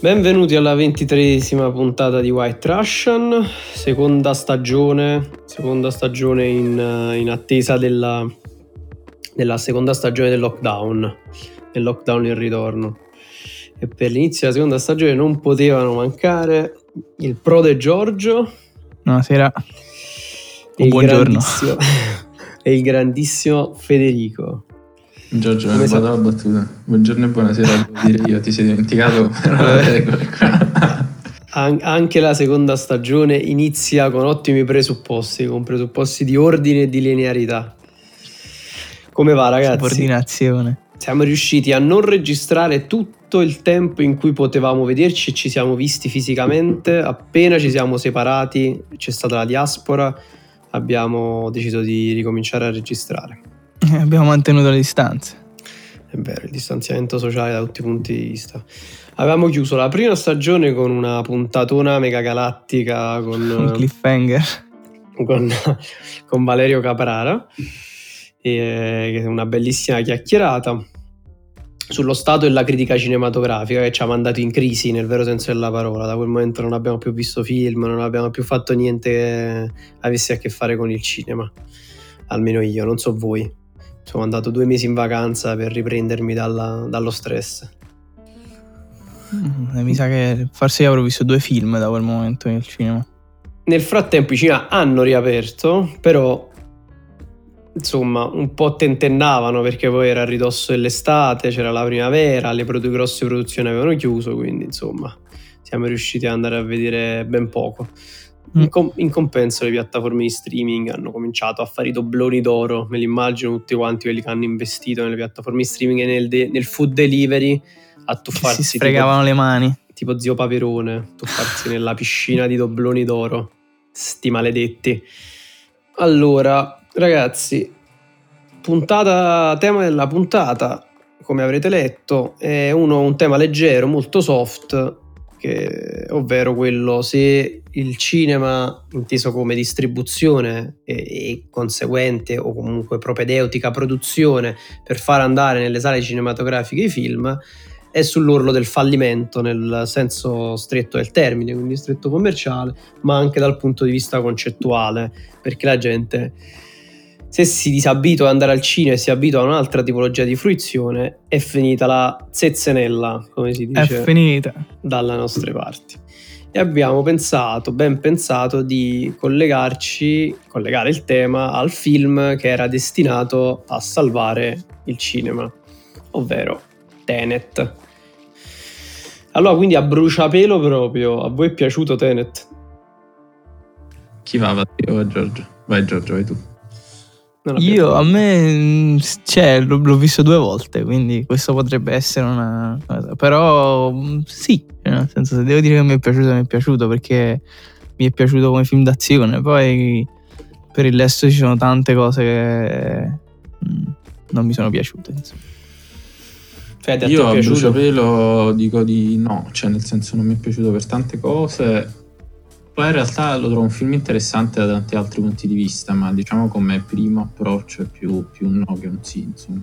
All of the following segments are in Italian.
Benvenuti alla ventitresima puntata di White Russian, seconda stagione, seconda stagione in, in attesa della, della, seconda stagione del lockdown, del lockdown in ritorno. E per l'inizio della seconda stagione non potevano mancare il prode Giorgio. Buonasera. E il buongiorno. e il grandissimo Federico. Giorgio, mi vado la battuta. Buongiorno e buonasera, io, ti sei dimenticato. An- anche la seconda stagione inizia con ottimi presupposti, con presupposti di ordine e di linearità. Come va ragazzi? Subordinazione. Siamo riusciti a non registrare tutto il tempo in cui potevamo vederci e ci siamo visti fisicamente. Appena ci siamo separati, c'è stata la diaspora, abbiamo deciso di ricominciare a registrare. Eh, abbiamo mantenuto le distanze. È vero, il distanziamento sociale da tutti i punti di vista. Avevamo chiuso la prima stagione con una puntatona mega galattica con... Un cliffhanger. Con, con Valerio Caprara, e, una bellissima chiacchierata sullo stato della critica cinematografica che ci ha mandato in crisi nel vero senso della parola. Da quel momento non abbiamo più visto film, non abbiamo più fatto niente che avesse a che fare con il cinema. Almeno io, non so voi. Sono andato due mesi in vacanza per riprendermi dalla, dallo stress. Mm, mi sa che forse io avrò visto due film da quel momento nel cinema. Nel frattempo i cinema hanno riaperto, però insomma un po' tentennavano perché poi era a ridosso dell'estate, c'era la primavera, le produ- grosse produzioni avevano chiuso, quindi insomma siamo riusciti ad andare a vedere ben poco. In, mm. com- in, compenso le piattaforme di streaming hanno cominciato a fare i dobloni d'oro, me li immagino tutti quanti quelli che hanno investito nelle piattaforme di streaming e nel, de- nel food delivery a tuffarsi. si fregavano tipo, le mani. Tipo zio Paperone, tuffarsi nella piscina di dobloni d'oro. Sti maledetti. Allora, ragazzi, puntata, tema della puntata, come avrete letto, è uno, un tema leggero, molto soft, che, ovvero quello se il cinema, inteso come distribuzione e, e, conseguente o comunque propedeutica produzione per far andare nelle sale cinematografiche i film, è sull'orlo del fallimento nel senso stretto del termine, quindi stretto commerciale, ma anche dal punto di vista concettuale, perché la gente se si disabitua ad andare al cinema e si abitua a un'altra tipologia di fruizione, è finita la zezzenella, come si dice. È finita. Dalle nostre parti. E abbiamo pensato, ben pensato, di collegarci, collegare il tema al film che era destinato a salvare il cinema, ovvero Tenet. Allora, quindi a bruciapelo proprio, a voi è piaciuto Tenet? Chi va? Va Giorgio. Vai Giorgio, vai tu. Io a me cioè, l'ho, l'ho, visto due volte, quindi questo potrebbe essere una cosa. Però sì, cioè, nel senso se devo dire che mi è piaciuto, mi è piaciuto perché mi è piaciuto come film d'azione. Poi per il resto ci sono tante cose che non mi sono piaciute. Insomma. Fede, Io a bruciapelo dico di no, cioè nel senso non mi è piaciuto per tante cose poi in realtà lo trovo un film interessante da tanti altri punti di vista, ma diciamo come primo approccio è più, più un no che un sì, insomma.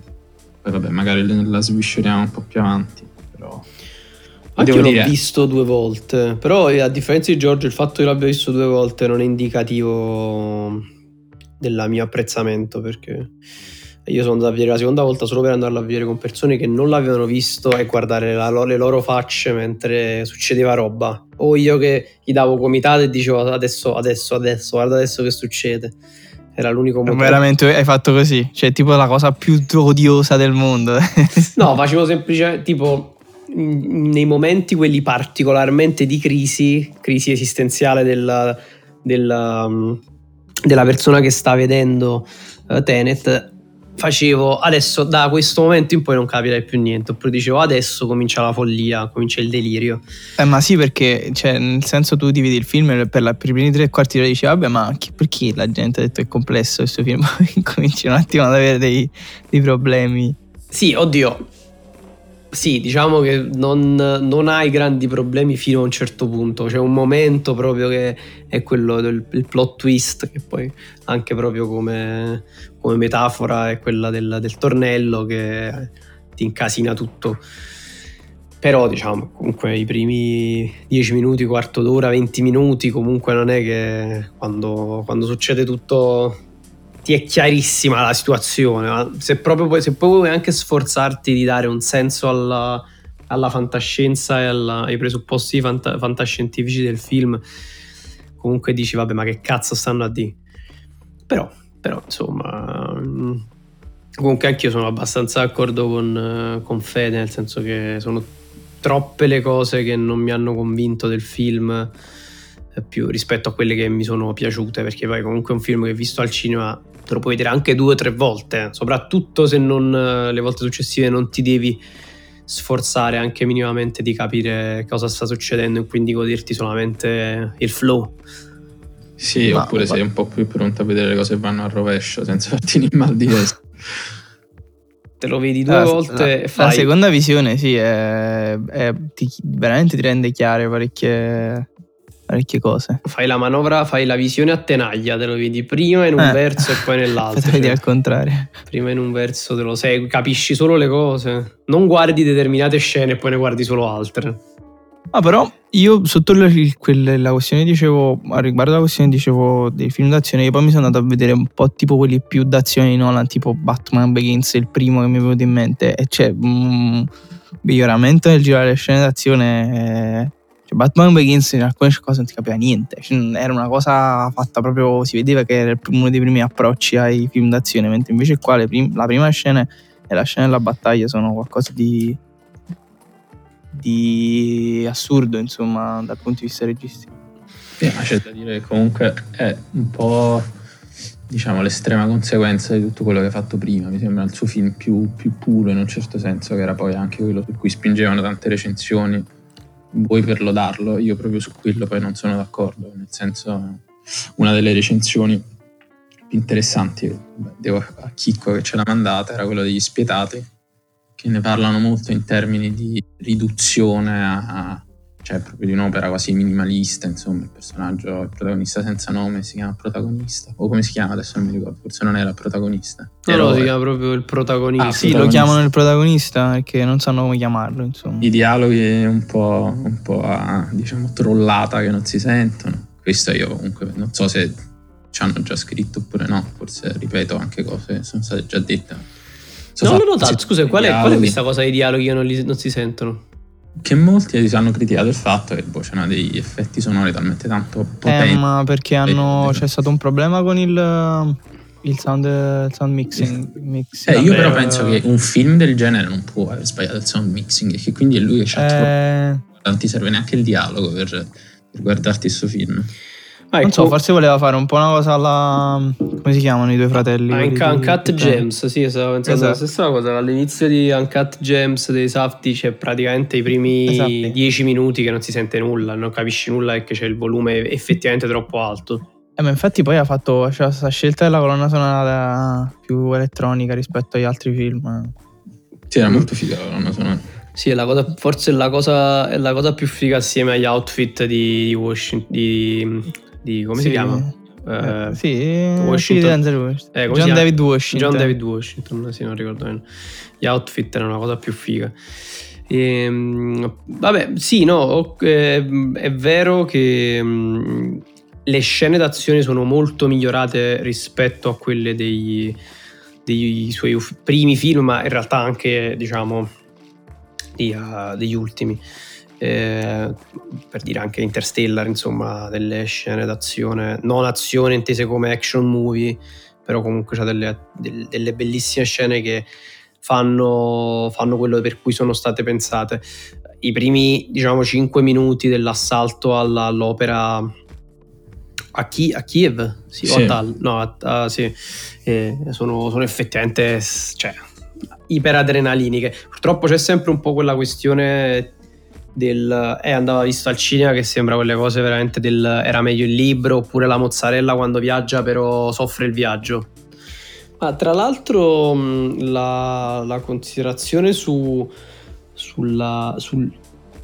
Poi vabbè, magari la svisceriamo un po' più avanti, però... Anche io l'ho dire... visto due volte, però eh, a differenza di Giorgio il fatto che l'abbia visto due volte non è indicativo del mio apprezzamento perché io sono andato a vedere la seconda volta solo per andarlo a vedere con persone che non l'avevano visto e guardare la, le loro facce mentre succedeva roba. O io che gli davo comitate e dicevo adesso, adesso, adesso, guarda adesso che succede. Era l'unico modo. Veramente hai fatto così? Cioè, tipo la cosa più odiosa del mondo. no, facevo semplicemente tipo nei momenti quelli particolarmente di crisi, crisi esistenziale della, della, della persona che sta vedendo uh, Tenet, facevo adesso da questo momento in poi non capirei più niente. Oppure dicevo adesso comincia la follia comincia il delirio. Eh ma sì perché cioè nel senso tu dividi il film per, la, per i primi tre quarti d'ora dici vabbè ma chi, perché la gente ha detto è complesso questo film? Cominci un attimo ad avere dei, dei problemi. Sì oddio sì, diciamo che non, non, hai grandi problemi fino a un certo punto. C'è un momento proprio che è quello del plot twist, che poi anche proprio come, come metafora è quella del, del tornello che ti incasina tutto. però diciamo comunque i primi 10 minuti, quarto d'ora, 20 minuti comunque non è che quando, quando succede tutto ti è chiarissima la situazione, se proprio se poi vuoi anche sforzarti di dare un senso alla, alla fantascienza e alla, ai presupposti fanta, fantascientifici del film, comunque dici vabbè ma che cazzo stanno a dire. Però, però insomma, mm, comunque anch'io sono abbastanza d'accordo con, con Fede, nel senso che sono troppe le cose che non mi hanno convinto del film più rispetto a quelle che mi sono piaciute perché poi comunque è un film che visto al cinema te lo puoi vedere anche due o tre volte, soprattutto se non, eh, le volte successive non ti devi sforzare anche minimamente di capire cosa sta succedendo e quindi goderti solamente il flow. Sì, ma, oppure ma... sei un po' più pronto a vedere le cose che vanno a rovescio senza farti il mal di testa. Te lo vedi due la, volte la, fai... la seconda visione, sì, è, è, ti, veramente ti rende chiare parecchie parecchie cose. Fai la manovra, fai la visione a tenaglia, te lo vedi prima in un eh. verso e poi nell'altro. Te vedi cioè, al contrario. Prima in un verso te lo segui, capisci solo le cose. Non guardi determinate scene e poi ne guardi solo altre. Ah, però io sotto la, la questione dicevo, riguardo la questione dicevo dei film d'azione, io poi mi sono andato a vedere un po' tipo quelli più d'azione di Nolan, tipo Batman Begins, il primo che mi è venuto in mente, e c'è un miglioramento nel girare le scene d'azione cioè, Batman Begins in alcune cose non ti capiva niente. Cioè, era una cosa fatta proprio. Si vedeva che era uno dei primi approcci ai film d'azione, mentre invece qua prim- la prima scena e la scena della battaglia sono qualcosa di. di assurdo, insomma, dal punto di vista registico. Sì, ma c'è da dire che comunque è un po' diciamo l'estrema conseguenza di tutto quello che ha fatto prima. Mi sembra il suo film più, più puro in un certo senso, che era poi anche quello su cui spingevano tante recensioni voi per lodarlo, io proprio su quello poi non sono d'accordo, nel senso una delle recensioni più interessanti, devo a Chicco che ce l'ha mandata, era quello degli spietati, che ne parlano molto in termini di riduzione a, cioè proprio di un'opera quasi minimalista, insomma, il personaggio, il protagonista senza nome si chiama protagonista, o come si chiama adesso non mi ricordo, forse non era protagonista. No, no, si chiama proprio il protagonista. Ah, sì, protagonista. lo chiamano il protagonista perché non sanno come chiamarlo, insomma. I dialoghi un po', un po' a, diciamo, trollata che non si sentono. Questo io comunque non so se ci hanno già scritto oppure no, forse ripeto anche cose che sono state già dette. So non l'ho notato, scusa, qual è, qual è, questa cosa dei dialoghi che non, li, non si sentono? Che molti hanno criticato il fatto che boh, c'erano degli effetti sonori talmente tanto potenti. Eh, ma perché hanno, c'è stato un problema con il, il, sound, il sound, mixing. mixing. Eh, io però penso che un film del genere non può aver sbagliato il sound mixing e che quindi è lui che c'ha eh... troppo... Non ti serve neanche il dialogo per, per guardarti questo film. Ah, non so, forse voleva fare un po' una cosa alla. come si chiamano i due fratelli? Anche Uncut Gems, sì, stavo pensando esatto. la stessa cosa. All'inizio di Uncut Gems dei Safti c'è praticamente i primi esatto. dieci minuti che non si sente nulla, non capisci nulla e che c'è il volume effettivamente troppo alto. Eh, ma infatti poi ha fatto cioè, questa scelta della colonna sonora più elettronica rispetto agli altri film. Sì, era molto figa la colonna sonora. Sì, è la cosa, forse è la, cosa, è la cosa più figa assieme agli outfit di, Washington, di, di come sì. si chiama? Eh, sì, Washington. Eh, John David Washington. John David Washington, sì, non ricordo bene. Gli outfit erano una cosa più figa. E, ehm, vabbè, sì, no, eh, è vero che mm, le scene d'azione sono molto migliorate rispetto a quelle dei, dei suoi primi film, ma in realtà anche, diciamo, di, uh, degli ultimi eh, per dire anche Interstellar, insomma, delle scene d'azione, non azione intese come action movie, però comunque c'è delle, delle, delle, bellissime scene che fanno, fanno, quello per cui sono state pensate. I primi, diciamo, 5 minuti dell'assalto alla, all'opera a, Ki- a, Kiev, sì, sì. Tal, no, a, a, sì. Eh, sono, sono, effettivamente cioè, iperadrenaliniche. Purtroppo c'è sempre un po' quella questione del eh, andava visto al cinema che sembra quelle cose veramente del era meglio il libro oppure la mozzarella quando viaggia però soffre il viaggio. Ma tra l'altro la, la considerazione su, sulla, sul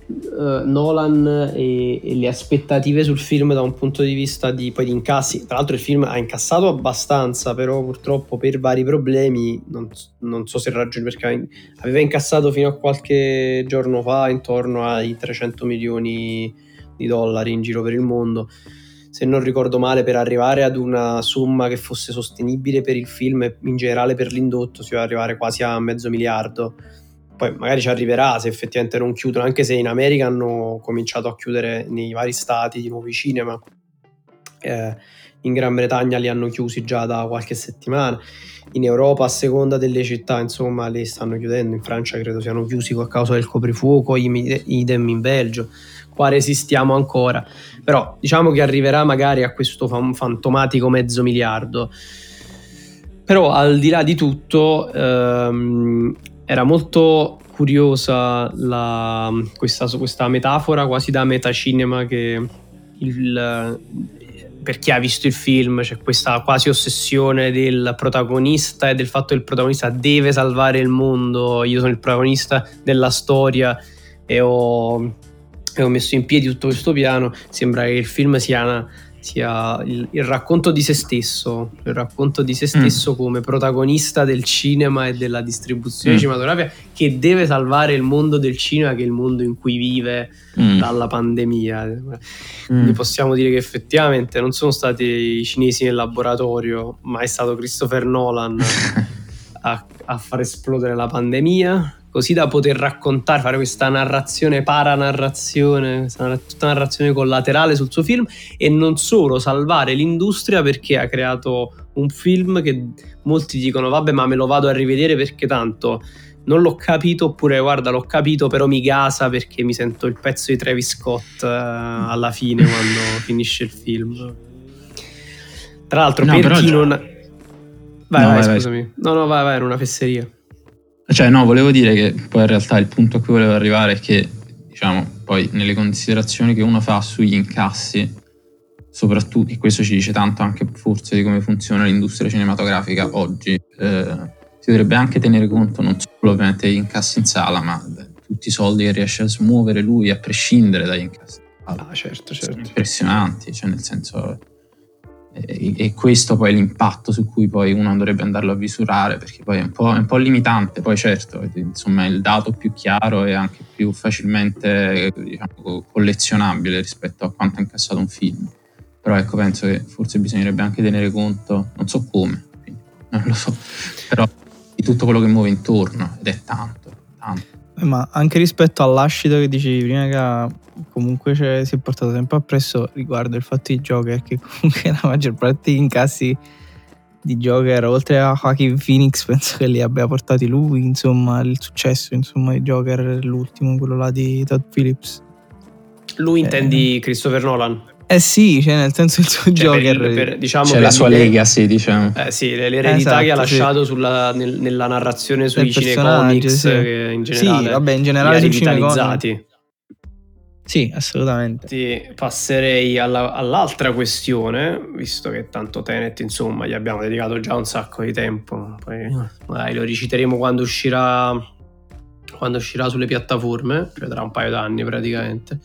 uh, Nolan e, e, le aspettative sul film da un punto di vista di, poi di incassi. Tra l'altro il film ha incassato abbastanza, però purtroppo per vari problemi, non, non so se ragioni perché aveva incassato fino a qualche giorno fa intorno ai 300 milioni di dollari in giro per il mondo. Se non ricordo male, per arrivare ad una somma che fosse sostenibile per il film e in generale per l'indotto, si doveva arrivare quasi a mezzo miliardo poi magari ci arriverà se effettivamente non chiudono, anche se in America hanno cominciato a chiudere nei vari stati di nuovi cinema. Eh, in Gran Bretagna li hanno chiusi già da qualche settimana, in Europa a seconda delle città insomma li stanno chiudendo, in Francia credo siano chiusi a causa del coprifuoco, idem in Belgio, qua resistiamo ancora, però diciamo che arriverà magari a questo fantomatico mezzo miliardo. Però al di là di tutto ehm, era molto curiosa la, questa, questa, metafora quasi da metacinema che il, per chi ha visto il film c'è questa quasi ossessione del protagonista e del fatto che il protagonista deve salvare il mondo, io sono il protagonista della storia e ho, e ho messo in piedi tutto questo piano, sembra che il film sia una, sia il, il, racconto di se stesso, il racconto di se stesso mm. come protagonista del cinema e della distribuzione mm. cinematografica che deve salvare il mondo del cinema che è il mondo in cui vive mm. dalla pandemia. Quindi mm. possiamo dire che effettivamente non sono stati i cinesi nel laboratorio, ma è stato Christopher Nolan a, a far esplodere la pandemia così da poter raccontare, fare questa narrazione, paranarrazione, questa tutta narrazione collaterale sul suo film e non solo salvare l'industria perché ha creato un film che molti dicono vabbè ma me lo vado a rivedere perché tanto non l'ho capito oppure guarda l'ho capito però mi gasa perché mi sento il pezzo di Travis Scott uh, alla fine quando finisce il film. Tra l'altro no, per chi già... non... Vai, no, vai, vai, scusami. No, no, vai, vai, era una fesseria. Cioè, no, volevo dire che poi in realtà il punto a cui volevo arrivare è che, diciamo, poi nelle considerazioni che uno fa sugli incassi, soprattutto, e questo ci dice tanto anche forse di come funziona l'industria cinematografica oggi, eh, si dovrebbe anche tenere conto non solo ovviamente degli incassi in sala, ma tutti i soldi che riesce a smuovere lui a prescindere dagli incassi. Ah, certo, certo. Sono impressionanti, cioè nel senso e, questo poi è l'impatto su cui poi uno dovrebbe andarlo a misurare perché poi è un po', è un po limitante poi certo insomma il dato più chiaro e anche più facilmente diciamo, collezionabile rispetto a quanto ha incassato un film. Però ecco penso che forse bisognerebbe anche tenere conto non so come non lo so però di tutto quello che muove intorno ed è tanto tanto ma anche rispetto all'ascito che dicevi prima che comunque si è portato sempre appresso riguardo il fatto di Joker che comunque la maggior parte degli incassi di Joker oltre a Joaquin Phoenix penso che li abbia portati lui insomma il successo insomma di Joker l'ultimo quello là di Todd Phillips. Lui eh, intendi Christopher Nolan eh sì, cioè nel senso il suo cioè Joker per, per, diciamo c'è la sua le, legacy, diciamo. Eh sì, l'eredità esatto, che ha lasciato sì. sulla, nel, nella narrazione sui cinecomics sì. in generale. Sì, vabbè, in generale sui cinecomics. Sì, assolutamente. Ti passerei alla, all'altra questione, visto che tanto Tenet, insomma, gli abbiamo dedicato già un sacco di tempo. Poi dai, lo riciteremo quando uscirà quando uscirà sulle piattaforme, cioè tra un paio d'anni praticamente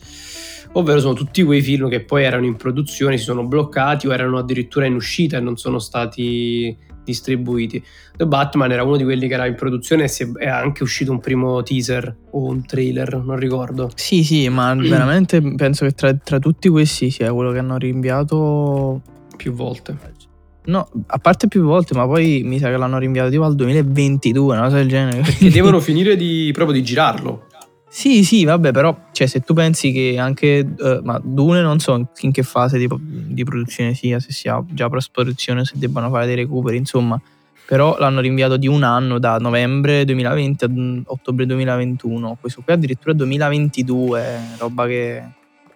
ovvero sono tutti quei film che poi erano in produzione, si sono bloccati o erano addirittura in uscita e non sono stati distribuiti. The Batman era uno di quelli che era in produzione e è anche uscito un primo teaser o un trailer, non ricordo. Sì, sì, ma veramente penso che tra, tra tutti questi sia quello che hanno rinviato più volte. No, a parte più volte, ma poi mi sa che l'hanno rinviato tipo al 2022, una cosa del genere. Perché devono finire di, proprio di girarlo. Sì, sì, vabbè, però cioè, se tu pensi che anche uh, ma Dune non so in che fase di, di, produzione sia, se sia già post-produzione, se debbano fare dei recuperi, insomma, però l'hanno rinviato di un anno da novembre 2020 a ottobre 2021, questo qui addirittura 2022, roba che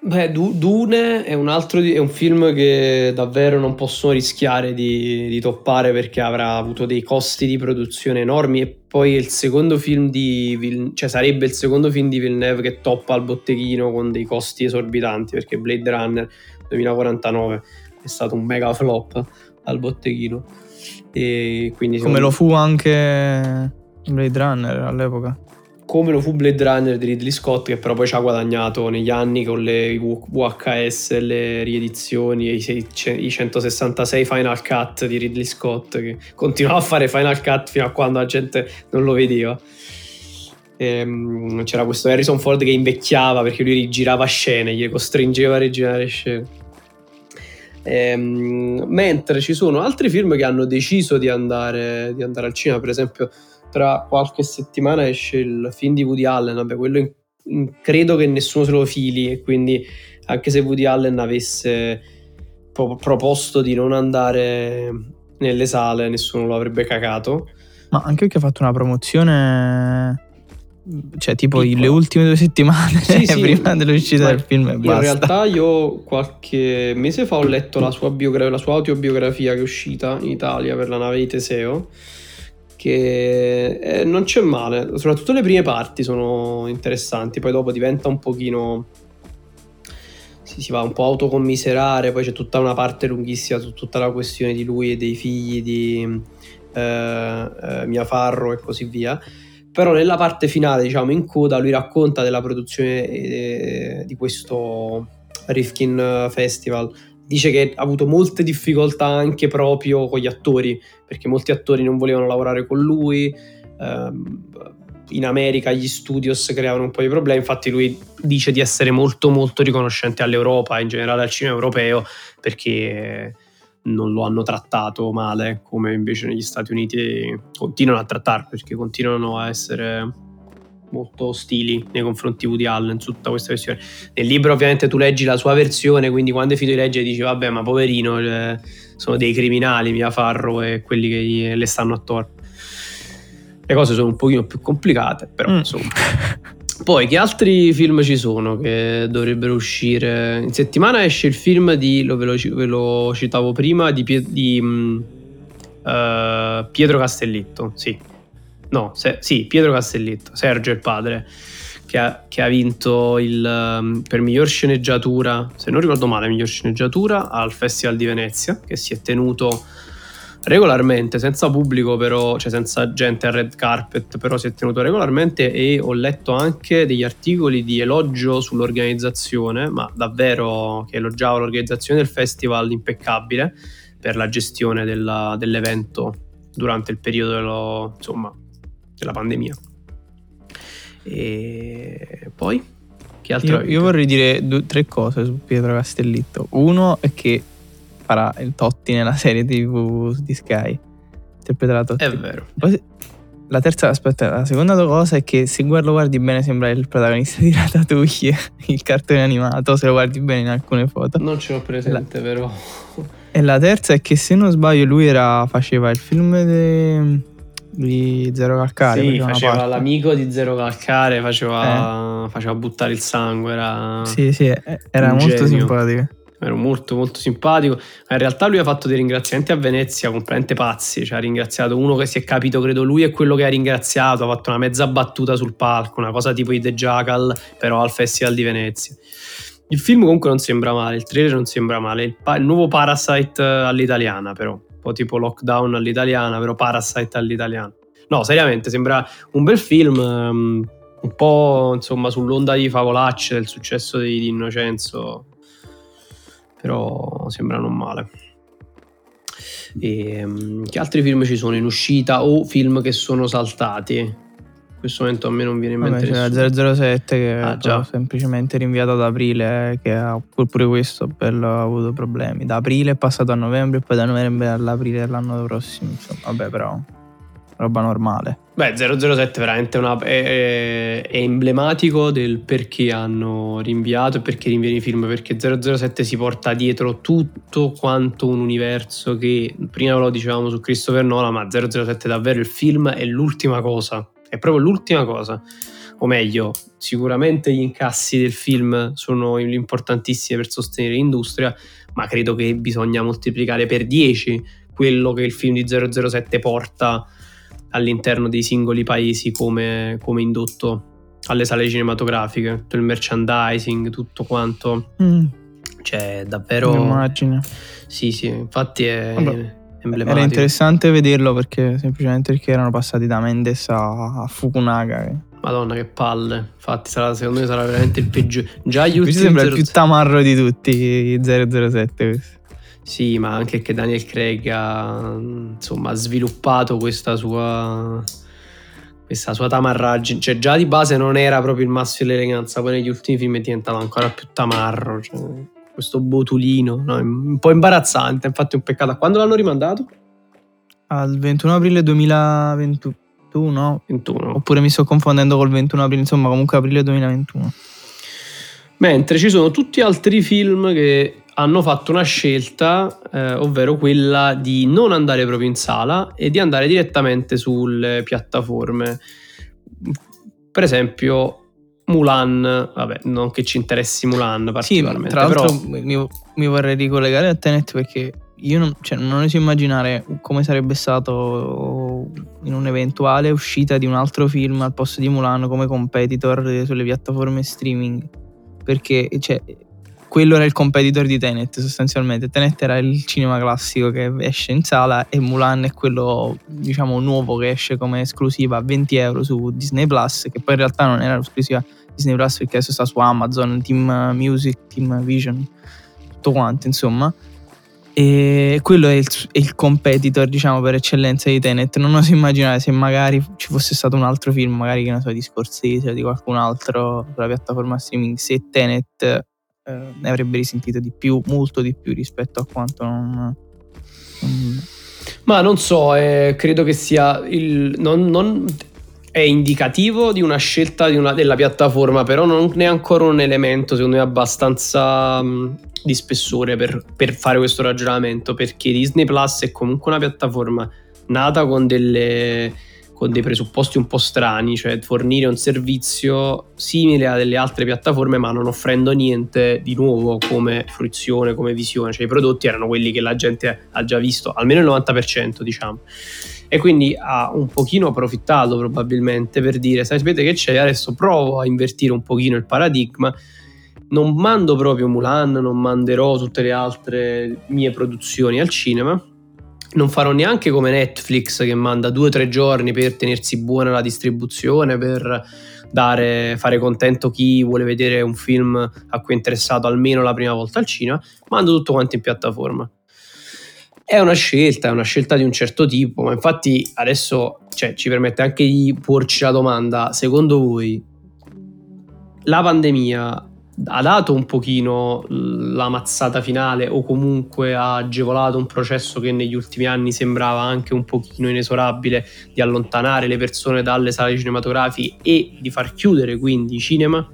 Beh, Dune è un altro è un film che davvero non possono rischiare di, di, toppare perché avrà avuto dei costi di produzione enormi e poi il secondo film di cioè sarebbe il secondo film di Villeneuve che toppa al botteghino con dei costi esorbitanti perché Blade Runner 2049 è stato un mega flop al botteghino. E quindi come lo fu anche Blade Runner all'epoca come lo fu Blade Runner di Ridley Scott, che però poi ci ha guadagnato negli anni con le VHS, le riedizioni e i, i 166 Final Cut di Ridley Scott, che continuava a fare Final Cut fino a quando la gente non lo vedeva. Ehm, c'era questo Harrison Ford che invecchiava perché lui rigirava scene, gli costringeva a rigirare scene. Ehm, mentre ci sono altri film che hanno deciso di andare, di andare al cinema, per esempio tra qualche settimana esce il film di Woody Allen, vabbè quello in, in, credo che nessuno se lo fili e quindi anche se Woody Allen avesse pro- proposto di non andare nelle sale nessuno lo avrebbe cagato. Ma anche perché ha fatto una promozione cioè tipo Piccola. le ultime due settimane sì, sì. prima dell'uscita del film e basta. In realtà io qualche mese fa ho letto la sua, biogra- la sua autobiografia che è uscita in Italia per la nave di Teseo che eh, non c'è male, soprattutto le prime parti sono interessanti, poi dopo diventa un pochino si, si va un po' a autocommiserare, poi c'è tutta una parte lunghissima su tutta la questione di lui e dei figli di eh, eh, Mia Farro e così via. Però nella parte finale, diciamo in coda, lui racconta della produzione eh, di questo Rifkin Festival dice che ha avuto molte difficoltà anche proprio con gli attori, perché molti attori non volevano lavorare con lui. Ehm, in America gli studios creavano un po' di problemi, infatti lui dice di essere molto molto riconoscente all'Europa, in generale al cinema europeo, perché non lo hanno trattato male come invece negli Stati Uniti continuano a trattarlo, perché continuano a essere molto ostili nei confronti di Woody Allen su tutta questa questione. Nel libro ovviamente tu leggi la sua versione, quindi quando è finito di leggere dici vabbè ma poverino, cioè, sono dei criminali Mia Farro e quelli che gli, le stanno attorno. Le cose sono un pochino più complicate, però mm. insomma. Poi che altri film ci sono che dovrebbero uscire? In settimana esce il film di, lo, ve, lo, ve lo citavo prima, di, di uh, Pietro Castellitto, sì, no, se, sì, Pietro Castellitto, Sergio il padre, che ha, che ha vinto il, um, per miglior sceneggiatura, se non ricordo male, miglior sceneggiatura al Festival di Venezia, che si è tenuto regolarmente, senza pubblico però, cioè senza gente al red carpet, però si è tenuto regolarmente e ho letto anche degli articoli di elogio sull'organizzazione, ma davvero che elogiava l'organizzazione del festival impeccabile per la gestione della, dell'evento durante il periodo dello, insomma, della pandemia. E poi? Che altro? Io, io vorrei dire due, tre cose su Pietro Castellitto. Uno è che farà il Totti nella serie TV di Sky. Interpreterà Totti. È vero. Poi, la terza, aspetta, la seconda cosa è che se lo guardi bene sembra il protagonista di Ratatouille, il cartone animato, se lo guardi bene in alcune foto. Non ce l'ho presente la, però. E la terza è che se non sbaglio lui era, faceva il film de, di Zero Calcare. Sì, faceva l'amico di Zero Calcare, faceva, eh. faceva, buttare il sangue. Era sì, sì, era molto genio. simpatico. Era molto molto simpatico. Ma in realtà lui ha fatto dei ringraziamenti a Venezia completamente pazzi. Cioè ha ringraziato uno che si è capito, credo lui è quello che ha ringraziato. Ha fatto una mezza battuta sul palco, una cosa tipo i The Jackal, però al Festival di Venezia. Il film comunque non sembra male, il trailer non sembra male. Il, pa- il nuovo Parasite all'italiana, però po' tipo lockdown all'italiana, però Parasite all'italiana. No, seriamente, sembra un bel film, um, un po' insomma sull'onda di favolacce del successo di, di Innocenzo, però sembra non male. E, um, che altri film ci sono in uscita o film che sono saltati? Questo momento a me non viene in mente Vabbè, c'è 007 che ah, già. semplicemente rinviato ad aprile che ha pure questo bello, ha avuto problemi. Da aprile è passato a novembre e poi da novembre all'aprile dell'anno prossimo insomma vabbè però roba normale. Beh 007 veramente una, è, è, emblematico del perché hanno rinviato e perché rinviano i film perché 007 si porta dietro tutto quanto un universo che prima lo dicevamo su Christopher Nolan ma 007 davvero il film è l'ultima cosa è proprio l'ultima cosa. O meglio, sicuramente gli incassi del film sono importantissimi per sostenere l'industria, ma credo che bisogna moltiplicare per 10 quello che il film di 007 porta all'interno dei singoli paesi come, come indotto alle sale cinematografiche, tutto il merchandising, tutto quanto. Mm. Cioè, davvero... Immagino. Sì, sì, infatti è... Vabbè. Era interessante vederlo perché semplicemente perché erano passati da Mendes a, a Fukunaga. Madonna che palle. Infatti sarà, secondo me sarà veramente il peggiore. Già gli ultimi sembra 0... il più tamarro di tutti 007 Sì, ma anche che Daniel Craig ha insomma sviluppato questa sua questa sua tamarraggine, cioè già di base non era proprio il massimo dell'eleganza, poi negli ultimi film è diventato ancora più tamarro, cioè, questo botulino, no? un po' imbarazzante, infatti è un peccato. Quando l'hanno rimandato? Al 21 aprile 2021. 21. Oppure mi sto confondendo col 21 aprile, insomma comunque aprile 2021. Mentre ci sono tutti altri film che hanno fatto una scelta, eh, ovvero quella di non andare proprio in sala e di andare direttamente sulle piattaforme. Per esempio, Mulan, vabbè, non che ci interessi Mulan particolarmente. Sì, tra l'altro però... mi, mi, vorrei ricollegare a Tenet perché io non, cioè, non oso immaginare come sarebbe stato in un'eventuale uscita di un altro film al posto di Mulan come competitor sulle piattaforme streaming. Perché cioè, quello era il competitor di Tenet sostanzialmente. Tenet era il cinema classico che esce in sala e Mulan è quello diciamo nuovo che esce come esclusiva a 20 euro su Disney Plus, che poi in realtà non era esclusiva Disney Plus perché adesso sta su Amazon, Team Music, Team Vision, tutto quanto insomma. E quello è il, è il, competitor, diciamo, per eccellenza di Tenet. Non oso immaginare se magari ci fosse stato un altro film, magari che ne so, di Scorsese o di qualcun altro sulla piattaforma streaming, se Tenet eh, ne avrebbe risentito di più, molto di più rispetto a quanto non... non... Ma non so, eh, credo che sia il... Non, non è indicativo di una scelta di una, della piattaforma, però non è ancora un elemento, secondo me, abbastanza mh, di spessore per, per, fare questo ragionamento, perché Disney Plus è comunque una piattaforma nata con delle con dei presupposti un po' strani, cioè fornire un servizio simile a delle altre piattaforme ma non offrendo niente di nuovo come fruizione, come visione, cioè i prodotti erano quelli che la gente ha già visto, almeno il 90% diciamo. E quindi ha un pochino approfittato probabilmente per dire, sapete che c'è, adesso provo a invertire un pochino il paradigma, non mando proprio Mulan, non manderò tutte le altre mie produzioni al cinema, non farò neanche come Netflix che manda due o tre giorni per tenersi buona la distribuzione, per dare, fare contento chi vuole vedere un film a cui è interessato almeno la prima volta al cinema, mando tutto quanto in piattaforma. È una scelta, è una scelta di un certo tipo, ma infatti adesso cioè, ci permette anche di porci la domanda, secondo voi la pandemia ha dato un pochino la mazzata finale o comunque ha agevolato un processo che negli ultimi anni sembrava anche un pochino inesorabile di allontanare le persone dalle sale cinematografiche e di far chiudere quindi i cinema?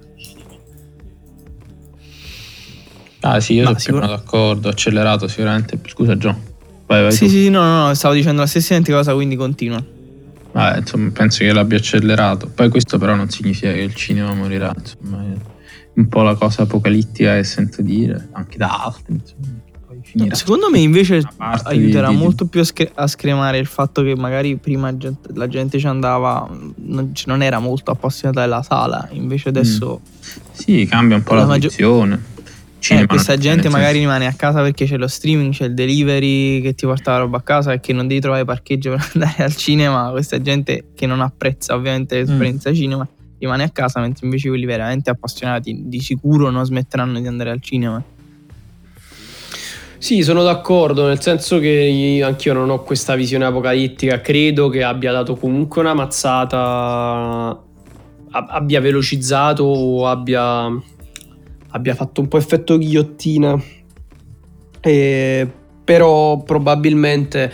Ah sì, io sono sicur- d'accordo, accelerato sicuramente. Scusa Gio. Vai, vai sì, tu. sì, no, no, no, stavo dicendo la stessa identica cosa, quindi continua. Ah, insomma, penso che l'abbia accelerato. Poi questo però non significa che il cinema morirà, insomma un po' la cosa apocalittica che sento dire, anche da altri. Insomma, secondo me invece aiuterà di, di, molto più a, scre- a, scremare il fatto che magari prima gente, la gente ci andava, non, non, era molto appassionata della sala, invece adesso... Mm. Sì, cambia un po' la, la posizione. Eh, questa gente magari rimane a casa perché c'è lo streaming, c'è il delivery che ti porta la roba a casa e che non devi trovare parcheggio per andare al cinema. Questa gente che non apprezza ovviamente l'esperienza mm. cinema rimane a casa, mentre invece quelli veramente appassionati di sicuro non smetteranno di andare al cinema. Sì, sono d'accordo, nel senso che anch'io non ho questa visione apocalittica, credo che abbia dato comunque una mazzata, abbia velocizzato o abbia, abbia fatto un po' effetto ghigliottina, e, però probabilmente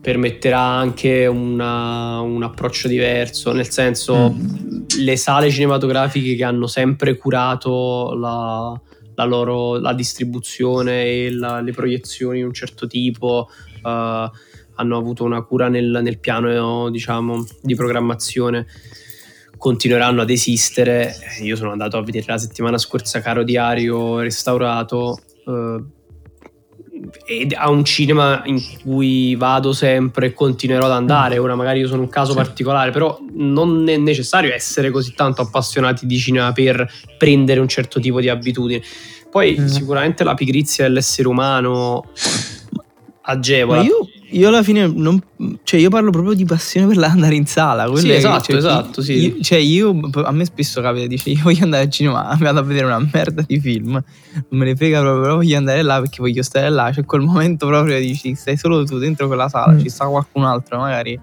permetterà anche una, un approccio diverso, nel senso mm. Le sale cinematografiche che hanno sempre curato la, la loro la distribuzione e la, le proiezioni di un certo tipo uh, hanno avuto una cura nel, nel piano diciamo, di programmazione. Continueranno ad esistere. Io sono andato a vedere la settimana scorsa Caro Diario restaurato uh, ed ha un cinema in cui vado sempre e continuerò ad andare. Ora magari io sono un caso sì. particolare, però non è necessario essere così tanto appassionati di cinema per prendere un certo tipo di abitudine. Poi mm. sicuramente la pigrizia dell'essere umano agevola. Ma io io alla fine non, cioè io parlo proprio di passione per andare in sala. Sì, esatto, cioè, esatto, sì. Io, cioè io, a me spesso capita, dice io voglio andare al cinema, vado a vedere una merda di film, non me ne frega proprio, però voglio andare là perché voglio stare là. Cioè, quel momento proprio dici, stai solo tu dentro quella sala, mm. ci sta qualcun altro magari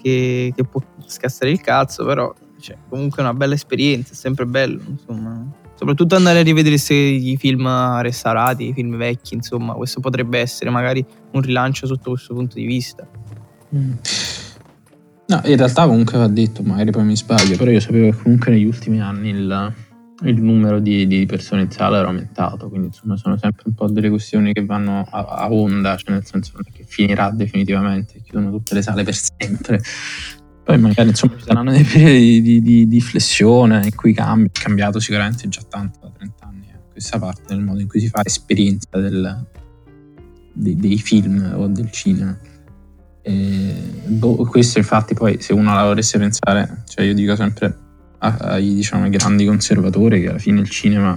che, che può scassare il cazzo, però cioè, comunque è una bella esperienza, è sempre bello, insomma. Soprattutto andare a rivedere i film restaurati, i film vecchi, insomma, questo potrebbe essere magari un rilancio sotto questo punto di vista. Mm. No, in realtà comunque va detto, magari poi mi sbaglio, però io sapevo che comunque negli ultimi anni il, il numero di, di, persone in sala era aumentato, quindi insomma sono sempre un po' delle questioni che vanno a, a onda, cioè nel senso che finirà definitivamente, chiudono tutte le sale per sempre, poi magari insomma ci saranno dei periodi di, di, di, flessione in cui cambia, è cambiato sicuramente già tanto da 30 anni eh, questa parte nel modo in cui si fa esperienza del, dei, dei, film o del cinema. E, boh, questo infatti poi se uno la volesse pensare, cioè io dico sempre ai diciamo, grandi conservatori che alla fine il cinema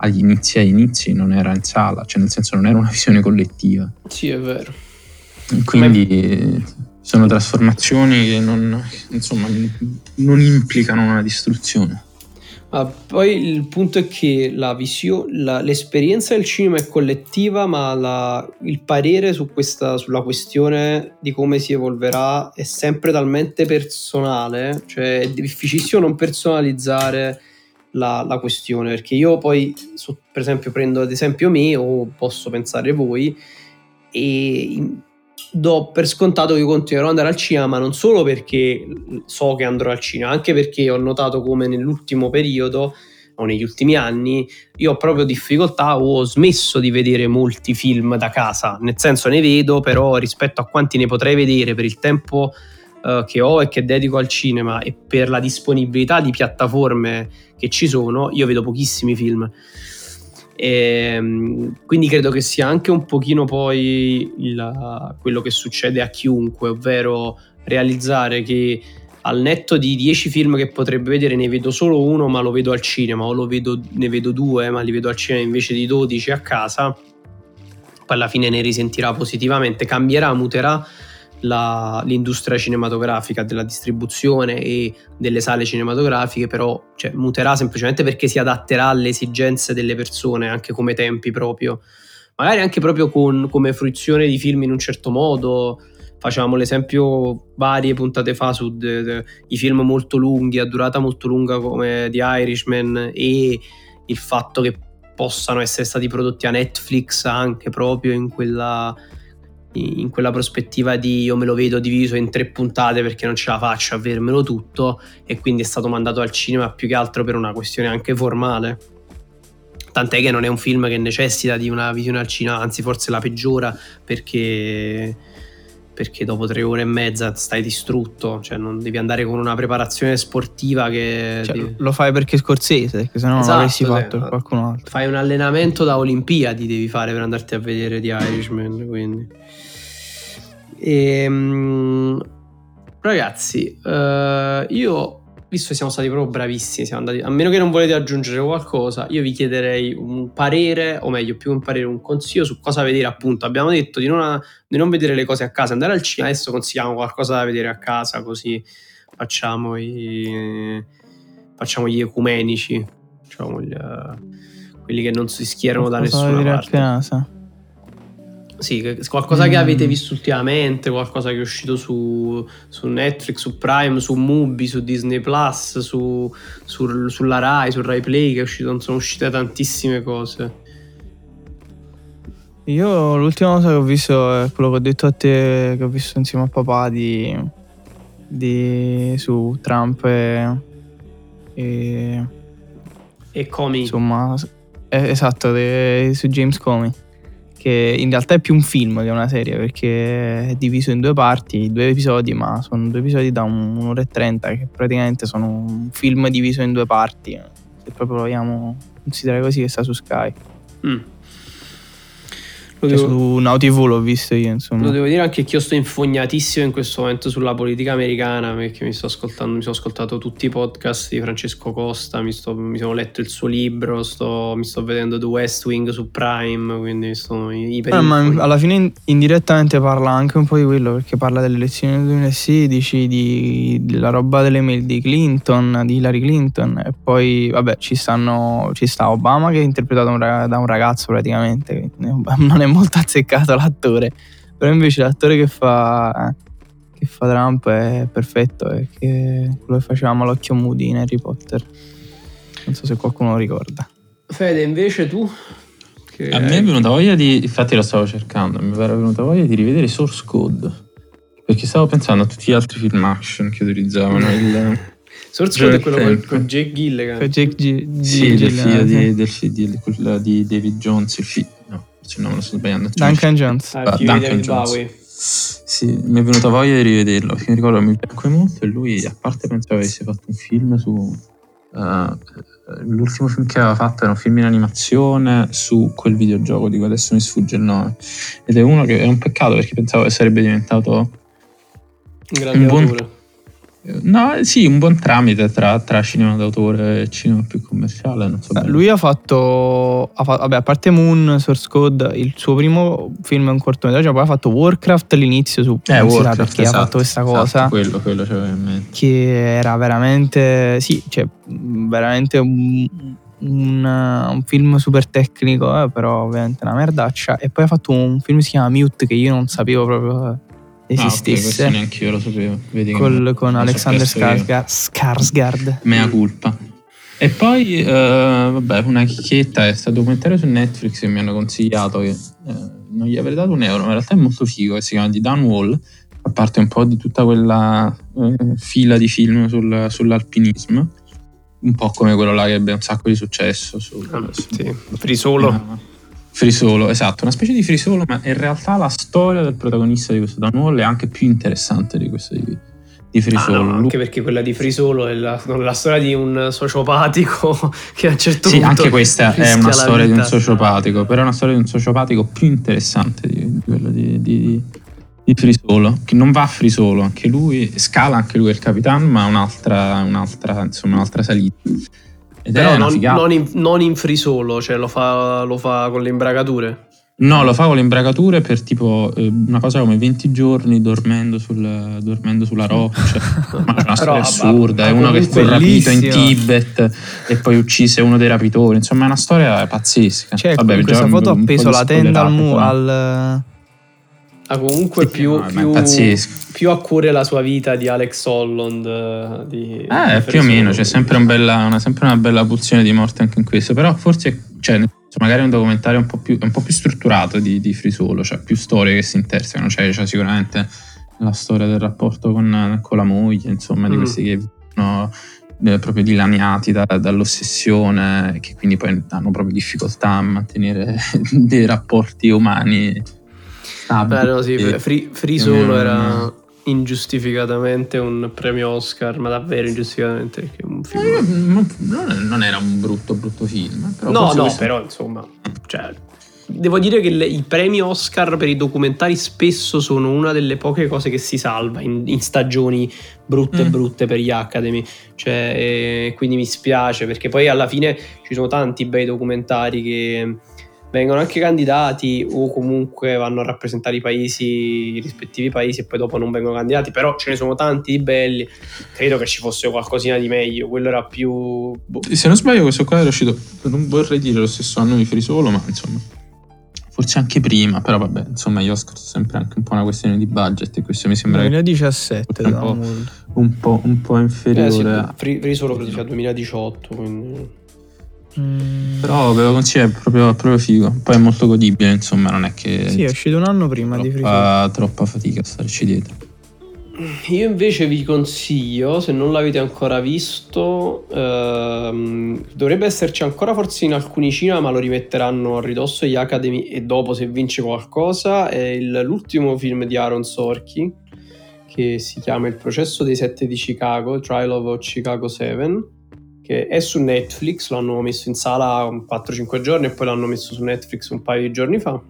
agli inizi agli inizi non era in sala, cioè nel senso non era una visione collettiva. Sì, è vero. Quindi sono trasformazioni che non, insomma, non implicano una distruzione. Ma poi il punto è che la visio- la, l'esperienza del cinema è collettiva, ma la, il parere su questa, sulla questione di come si evolverà è sempre talmente personale, cioè è difficilissimo non personalizzare la, la questione, perché io poi, su, per esempio, prendo ad esempio me o posso pensare voi, e do per scontato che continuerò ad andare al cinema, ma non solo perché so che andrò al cinema, anche perché ho notato come nell'ultimo periodo o negli ultimi anni io ho proprio difficoltà o ho smesso di vedere molti film da casa, nel senso ne vedo, però rispetto a quanti ne potrei vedere per il tempo uh, che ho e che dedico al cinema e per la disponibilità di piattaforme che ci sono, io vedo pochissimi film. E, ehm, quindi credo che sia anche un pochino poi il, quello che succede a chiunque, ovvero realizzare che al netto di 10 film che potrebbe vedere ne vedo solo uno ma lo vedo al cinema o vedo, ne vedo due ma li vedo al cinema invece di 12 a casa poi alla fine ne risentirà positivamente cambierà, muterà la, l'industria cinematografica, della distribuzione e delle sale cinematografiche, però cioè, muterà semplicemente perché si adatterà alle esigenze delle persone, anche come tempi proprio. Magari anche proprio con, come fruizione di film in un certo modo. Facciamo l'esempio varie puntate fa su de, de, i film molto lunghi, a durata molto lunga come The Irishman e il fatto che possano essere stati prodotti a Netflix anche proprio in quella in quella prospettiva di io me lo vedo diviso in tre puntate perché non ce la faccio a vedermelo tutto e quindi è stato mandato al cinema più che altro per una questione anche formale. Tant'è che non è un film che necessita di una visione al cinema, anzi forse la peggiora perché perché dopo tre ore e mezza stai distrutto, cioè non devi andare con una preparazione sportiva che... Cioè, devi... Lo fai perché è scorsese, perché sennò esatto, non l'avresti fatto sì. qualcun altro. Fai un allenamento da Olimpiadi, devi fare per andarti a vedere di Irishman, quindi... E, um, ragazzi, uh, io visto che siamo stati proprio bravissimi, siamo andati, a meno che non volete aggiungere qualcosa, io vi chiederei un parere, o meglio, più un parere, un consiglio su cosa vedere. Appunto, abbiamo detto di non, di non vedere le cose a casa, andare al cinema. Adesso consigliamo qualcosa da vedere a casa, così facciamo, i, facciamo gli ecumenici, diciamo, gli, quelli che non si schierano da nessuna parte. A casa. Sì, qualcosa mm. che avete visto ultimamente, qualcosa che è uscito su, su Netflix, su Prime, su Mubi, su Disney Plus, su, su, sulla Rai, su Rai Play, che è uscito, sono uscite tantissime cose. Io l'ultima cosa che ho visto è quello che ho detto a te, che ho visto insieme a papà di, di su Trump e, e, e Comey. Insomma, esatto, de, su James Comey che in realtà è più un film che una serie perché è diviso in due parti, due episodi, ma sono due episodi da un'ora e trenta che praticamente sono un film diviso in due parti, se proprio vogliamo considerare così che sta su Sky. Mm. Cioè, devo, su Now TV l'ho visto io, insomma. Lo devo dire anche che io sto infognatissimo in questo momento sulla politica americana perché mi sto ascoltando, mi sono ascoltato tutti i podcast di Francesco Costa, mi, sto, mi sono letto il suo libro, sto, mi sto vedendo The West Wing su Prime, quindi sono iper eh, ma alla fine indirettamente parla anche un po' di quello perché parla delle elezioni del 2016, di, della roba delle mail di Clinton, di Hillary Clinton e poi vabbè ci, stanno, ci sta Obama che è interpretato da un ragazzo praticamente, non è molto azzeccato l'attore. Però invece l'attore che fa, che fa Trump è perfetto, è che quello che facevamo all'occhio Moody in Harry Potter. Non so se qualcuno lo ricorda. Fede, invece tu? Che... A me è venuta voglia di. Infatti lo stavo cercando, mi era venuta voglia di rivedere Source Code. Perché stavo pensando a tutti gli altri film action che utilizzavano il. Source Code è quello con, con Jake Gilligan. Con Jake G- G- sì, del figlio di, del, di, di, David Jones, il figlio se no me lo sto sbagliando. Duncan Jones. Ah, Duncan Jones. Sì, mi è venuta voglia di rivederlo, perché mi ricordo mi piacque molto e lui, a parte pensavo avesse fatto un film su... Uh, l'ultimo film che aveva fatto era un film in animazione su quel videogioco di cui adesso mi sfugge il nome. Ed è uno che è un peccato perché pensavo che sarebbe diventato un buon, No, sì, un buon tramite tra, tra, cinema d'autore e cinema più commerciale. So lui ha fatto, ha fatto, vabbè, a parte Moon, Source Code, il suo primo film è un cortometraggio, poi ha fatto Warcraft all'inizio su eh, Warcraft, perché esatto, ha fatto questa esatto, cosa. quello, quello c'aveva in mente. Che era veramente, sì, cioè, veramente un, un, un film super tecnico, eh, però ovviamente una merdaccia. E poi ha fatto un film che si chiama Mute che io non sapevo proprio esistesse. Ah, okay, neanche io lo sapevo. Vedi Col, con Alexander Skarsgård. Skarsgård. Mea culpa. E poi, uh, vabbè, una chicchetta è stato documentario su Netflix che mi hanno consigliato che uh, non gli avrei dato un euro, ma in realtà è molto figo, che si chiama The Down Wall, a parte un po' di tutta quella uh, fila di film sul, sull'alpinismo, un po' come quello là che ebbe un sacco di successo. Su, ah, su, sì, Free Solo. Frisolo, esatto, una specie di frisolo, ma in realtà la storia del protagonista di questo Downwall è anche più interessante di questa di, di Frisolo. Ah, no, anche perché quella di Frisolo è la, la, storia di un sociopatico che a un certo sì, punto. Sì, anche questa è una storia vita. di un sociopatico, però è una storia di un sociopatico più interessante di, di quella di, di, di, Frisolo, che non va a Frisolo, anche lui, scala anche lui il capitano, ma un'altra, un'altra, insomma, un'altra salita. Ed Però non, non, in, non in free solo, cioè lo fa, lo fa con le imbragature. No, lo fa con le imbragature per tipo eh, una cosa come 20 giorni dormendo, sul, dormendo sulla roccia. Ma è una storia assurda. È uno che fu rapito in Tibet e poi uccise uno dei rapitori. Insomma, è una storia pazzesca. Cioè, Vabbè, questa foto ha appeso la tenda al, mu- al, ha comunque sì, più, no, più, più, a cuore la sua vita di Alex Holland. Eh, di, eh, di più o meno, c'è sempre, un bella, una, sempre, una bella pulsione di morte anche in questo, però forse cioè, magari è un documentario un po' più, un po più strutturato di, di Free Solo, cioè più storie che si intersecano, cioè, c'è sicuramente la storia del rapporto con, con la moglie, insomma, mm. di questi che vivono eh, proprio dilaniati da, dall'ossessione, che quindi poi hanno proprio difficoltà a mantenere dei rapporti umani Beh, no, sì, Free, Free Solo era ingiustificatamente un premio Oscar, ma davvero ingiustificatamente perché un film... Eh, non, non, era un brutto brutto film. Però no, no, questo... però insomma, cioè, devo dire che le, i premi Oscar per i documentari spesso sono una delle poche cose che si salva in, in stagioni brutte mm. brutte per gli Academy. Cioè, quindi mi spiace perché poi alla fine ci sono tanti bei documentari che vengono anche candidati o comunque vanno a rappresentare i paesi, i rispettivi paesi e poi dopo non vengono candidati, però ce ne sono tanti di belli, credo che ci fosse qualcosina di meglio, quello era più... Boh. Se non sbaglio questo qua era uscito, non vorrei dire lo stesso anno di Frisolo, ma insomma forse anche prima, però vabbè, insomma gli Oscar sono sempre anche un po' una questione di budget e questo mi sembra 2017 un po', un, po', un po' inferiore. Eh sì, Free Solo credo sia 2018, quindi Mm. Però ve lo consiglio, è proprio, proprio, figo. Poi è molto godibile, insomma, non è che. Sì, è uscito un anno prima troppa, di Free Troppa fatica a starci dietro. Io invece vi consiglio, se non l'avete ancora visto, ehm, dovrebbe esserci ancora forse in alcuni cinema, ma lo rimetteranno a ridosso gli Academy e dopo se vince qualcosa, è il, l'ultimo film di Aaron Sorkin che si chiama Il processo dei sette di Chicago, Trial of Chicago 7 che è su Netflix, l'hanno messo in sala 4-5 giorni e poi l'hanno messo su Netflix un paio di giorni fa.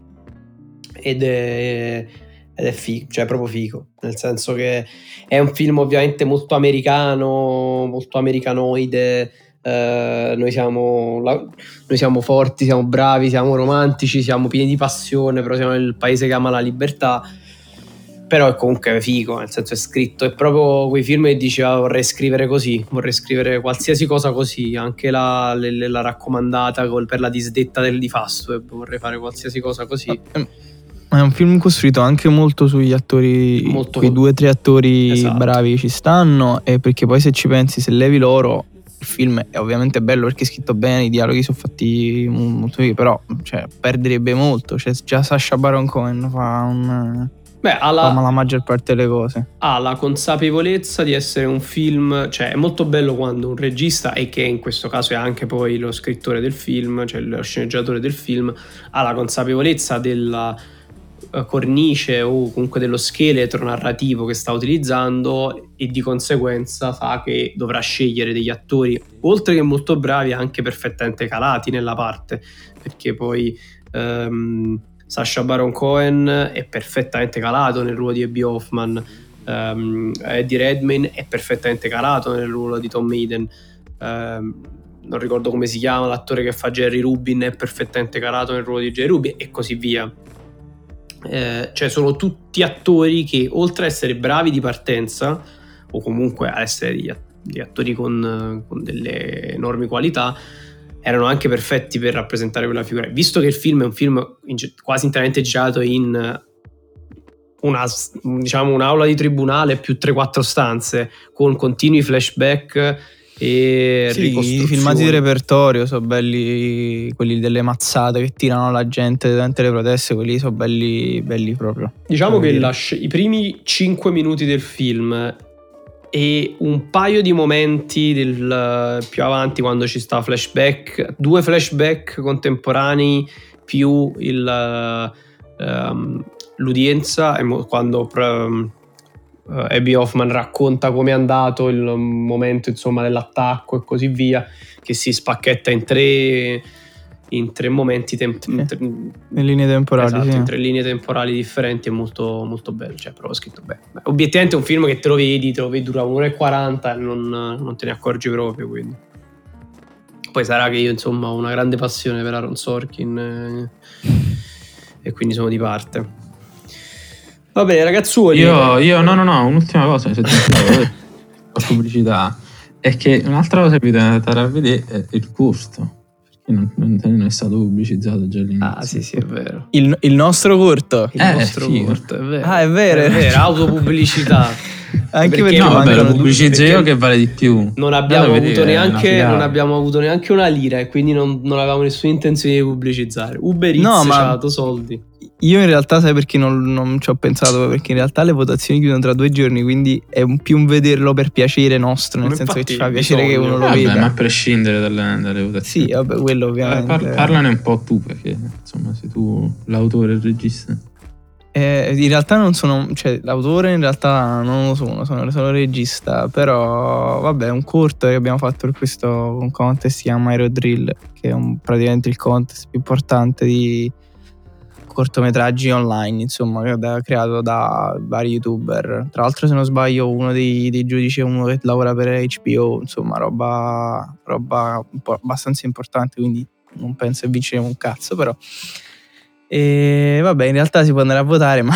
ed è, ed è figo, cioè è proprio figo, nel senso che è un film ovviamente molto americano, molto americanoide, eh, noi, siamo, la, noi siamo forti, siamo bravi, siamo romantici, siamo pieni di passione, però siamo il paese che ama la libertà però è comunque figo, nel senso è scritto, è proprio quei film che diceva ah, vorrei scrivere così, vorrei scrivere qualsiasi cosa così, anche la, la, la raccomandata per la disdetta del di Fastweb, vorrei fare qualsiasi cosa così. Ah, ma è un film costruito anche molto sugli attori, molto quei due o tre attori esatto. bravi ci stanno, e perché poi se ci pensi, se levi loro, il film è ovviamente bello perché è scritto bene, i dialoghi sono fatti molto bene, però cioè, perderebbe molto, cioè, già Sasha Baron Cohen fa un Beh, ha la, la maggior parte delle cose. Ha la consapevolezza di essere un film, cioè è molto bello quando un regista, e che in questo caso è anche poi lo scrittore del film, cioè lo sceneggiatore del film, ha la consapevolezza della eh, cornice o comunque dello scheletro narrativo che sta utilizzando e di conseguenza sa che dovrà scegliere degli attori, oltre che molto bravi, anche perfettamente calati nella parte, perché poi... Um, Sasha Baron Cohen è perfettamente calato nel ruolo di Abby Hoffman, um, Eddie Redmayne è perfettamente calato nel ruolo di Tom Hayden. Um, non ricordo come si chiama, l'attore che fa Jerry Rubin è perfettamente calato nel ruolo di Jerry Rubin e così via. Eh, cioè sono tutti attori che oltre ad essere bravi di partenza o comunque a essere degli attori con, con delle enormi qualità, erano anche perfetti per rappresentare quella figura. Visto che il film è un film quasi interamente girato in una, diciamo, un'aula di tribunale più 3-4 stanze con continui flashback e sì, i filmati di repertorio sono belli quelli delle mazzate che tirano la gente durante le proteste quelli sono belli, belli proprio. Diciamo che la, i primi 5 minuti del film e un paio di momenti del, più avanti quando ci sta flashback, due flashback contemporanei più il, um, l'udienza quando um, Abby Hoffman racconta come è andato il momento insomma dell'attacco e così via che si spacchetta in tre in tre momenti temp- sì. in, tre, in linee temporali esatto, sì. in tre linee temporali differenti è molto, molto bello cioè proprio scritto bene. Obiettivamente è un film che te lo vedi te lo vedi dura un'ora e 40 e non, non, te ne accorgi proprio quindi. Poi sarà che io insomma ho una grande passione per Aaron Sorkin e, eh, e quindi sono di parte. Va bene ragazzuoli. Io, io no no no un'ultima cosa se ti pubblicità. È che un'altra cosa che vi dovete andare a vedere è il costo non, non, è stato pubblicizzato già all'inizio. Ah, sì, sì, è vero. Il, il nostro corto. Il eh, nostro figo. corto, è vero. Ah, è vero. È vero, autopubblicità. Anche perché, no, vabbè, lo pubblicizzo io che vale di più. Non abbiamo, avuto neanche, non abbiamo avuto neanche una lira e quindi non, non avevamo nessuna intenzione di pubblicizzare. Uber Eats no, ma... ci ha dato soldi. Io in realtà sai perché non, non, ci ho pensato? Perché in realtà le votazioni chiudono tra due giorni, quindi è un più un vederlo per piacere nostro, nel ma senso che ci fa piacere che uno lo vabbè, veda. Ma a prescindere dalle, dalle votazioni. Sì, vabbè, quello eh, ovviamente. Eh, par- parlane un po' tu, perché insomma sei tu l'autore e il regista. Eh, in realtà non sono, cioè l'autore in realtà non lo sono, sono solo regista, però vabbè è un corto che abbiamo fatto per questo contest, si chiama Aero Drill, che è un, praticamente il contest più importante di cortometraggi online, insomma, da, creato da vari youtuber. Tra l'altro, se non sbaglio, uno dei, dei giudici è uno che lavora per HBO, insomma, roba, roba abbastanza importante, quindi non penso che vinceremo un cazzo, però. E vabbè, in realtà si può andare a votare, ma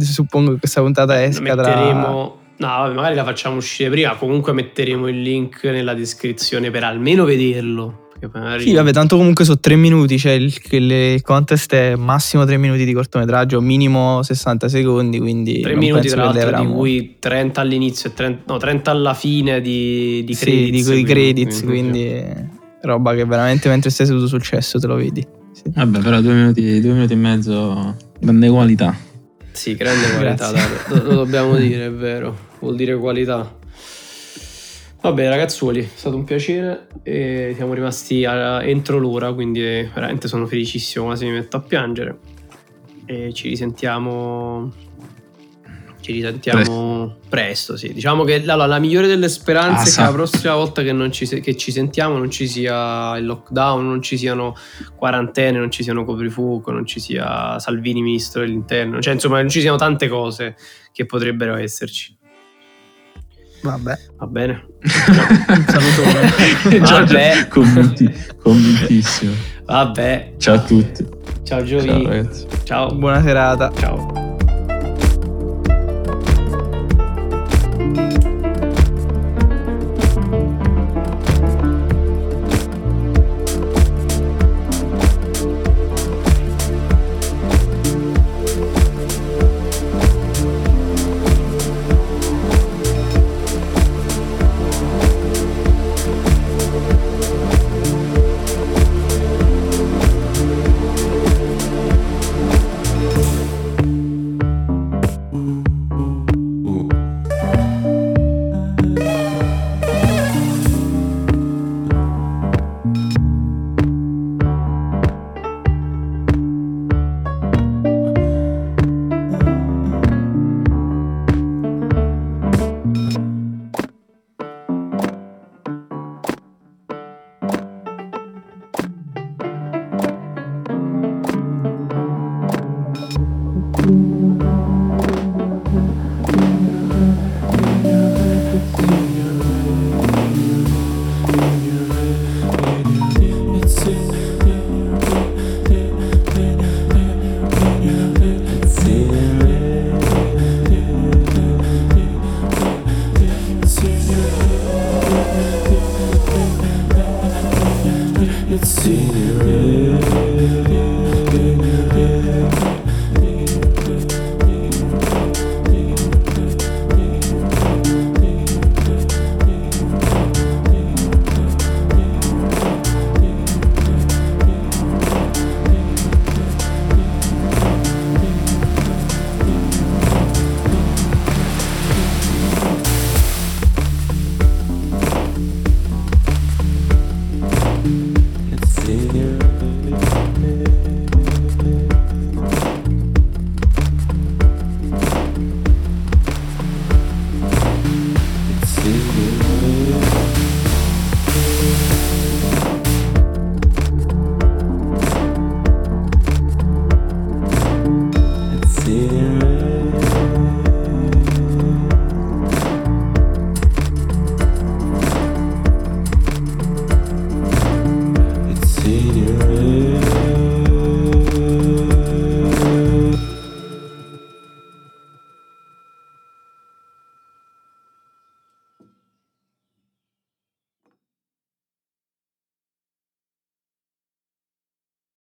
suppongo che questa puntata esca metteremo... tra... No, magari la facciamo uscire prima, comunque metteremo il link nella descrizione per almeno vederlo magari... Sì, vabbè, tanto comunque sono tre minuti, cioè il, il, contest è massimo tre minuti di cortometraggio, minimo 60 secondi, quindi... Tre minuti tra l'altro, di cui 30 all'inizio e 30, no, 30 alla fine di, di credits. Sì, di credits, quindi, quindi roba che veramente mentre stai seduto sul cesso te lo vedi. Sì. Vabbè, però due minuti, due minuti e mezzo, grande qualità. Sì, grande qualità, lo, lo dobbiamo dire, è vero, vuol dire qualità. Vabbè ragazzuoli, è stato un piacere e siamo rimasti a, entro l'ora, quindi veramente sono felicissimo, quasi mi metto a piangere. E ci risentiamo Ci risentiamo presto, presto sì. Diciamo che allora, la migliore delle speranze ah, è che la prossima volta che ci, che, ci, sentiamo non ci sia il lockdown, non ci siano quarantene, non ci siano coprifuoco, non ci sia Salvini ministro dell'interno. Cioè, insomma, non ci siano tante cose che potrebbero esserci. Vabbè. Va bene. Un salutone. Vabbè. Convinti, convintissimo. Vabbè. Ciao a tutti. Ciao Giovi. Ciao, Ciao. Buona serata. Ciao. It's serious.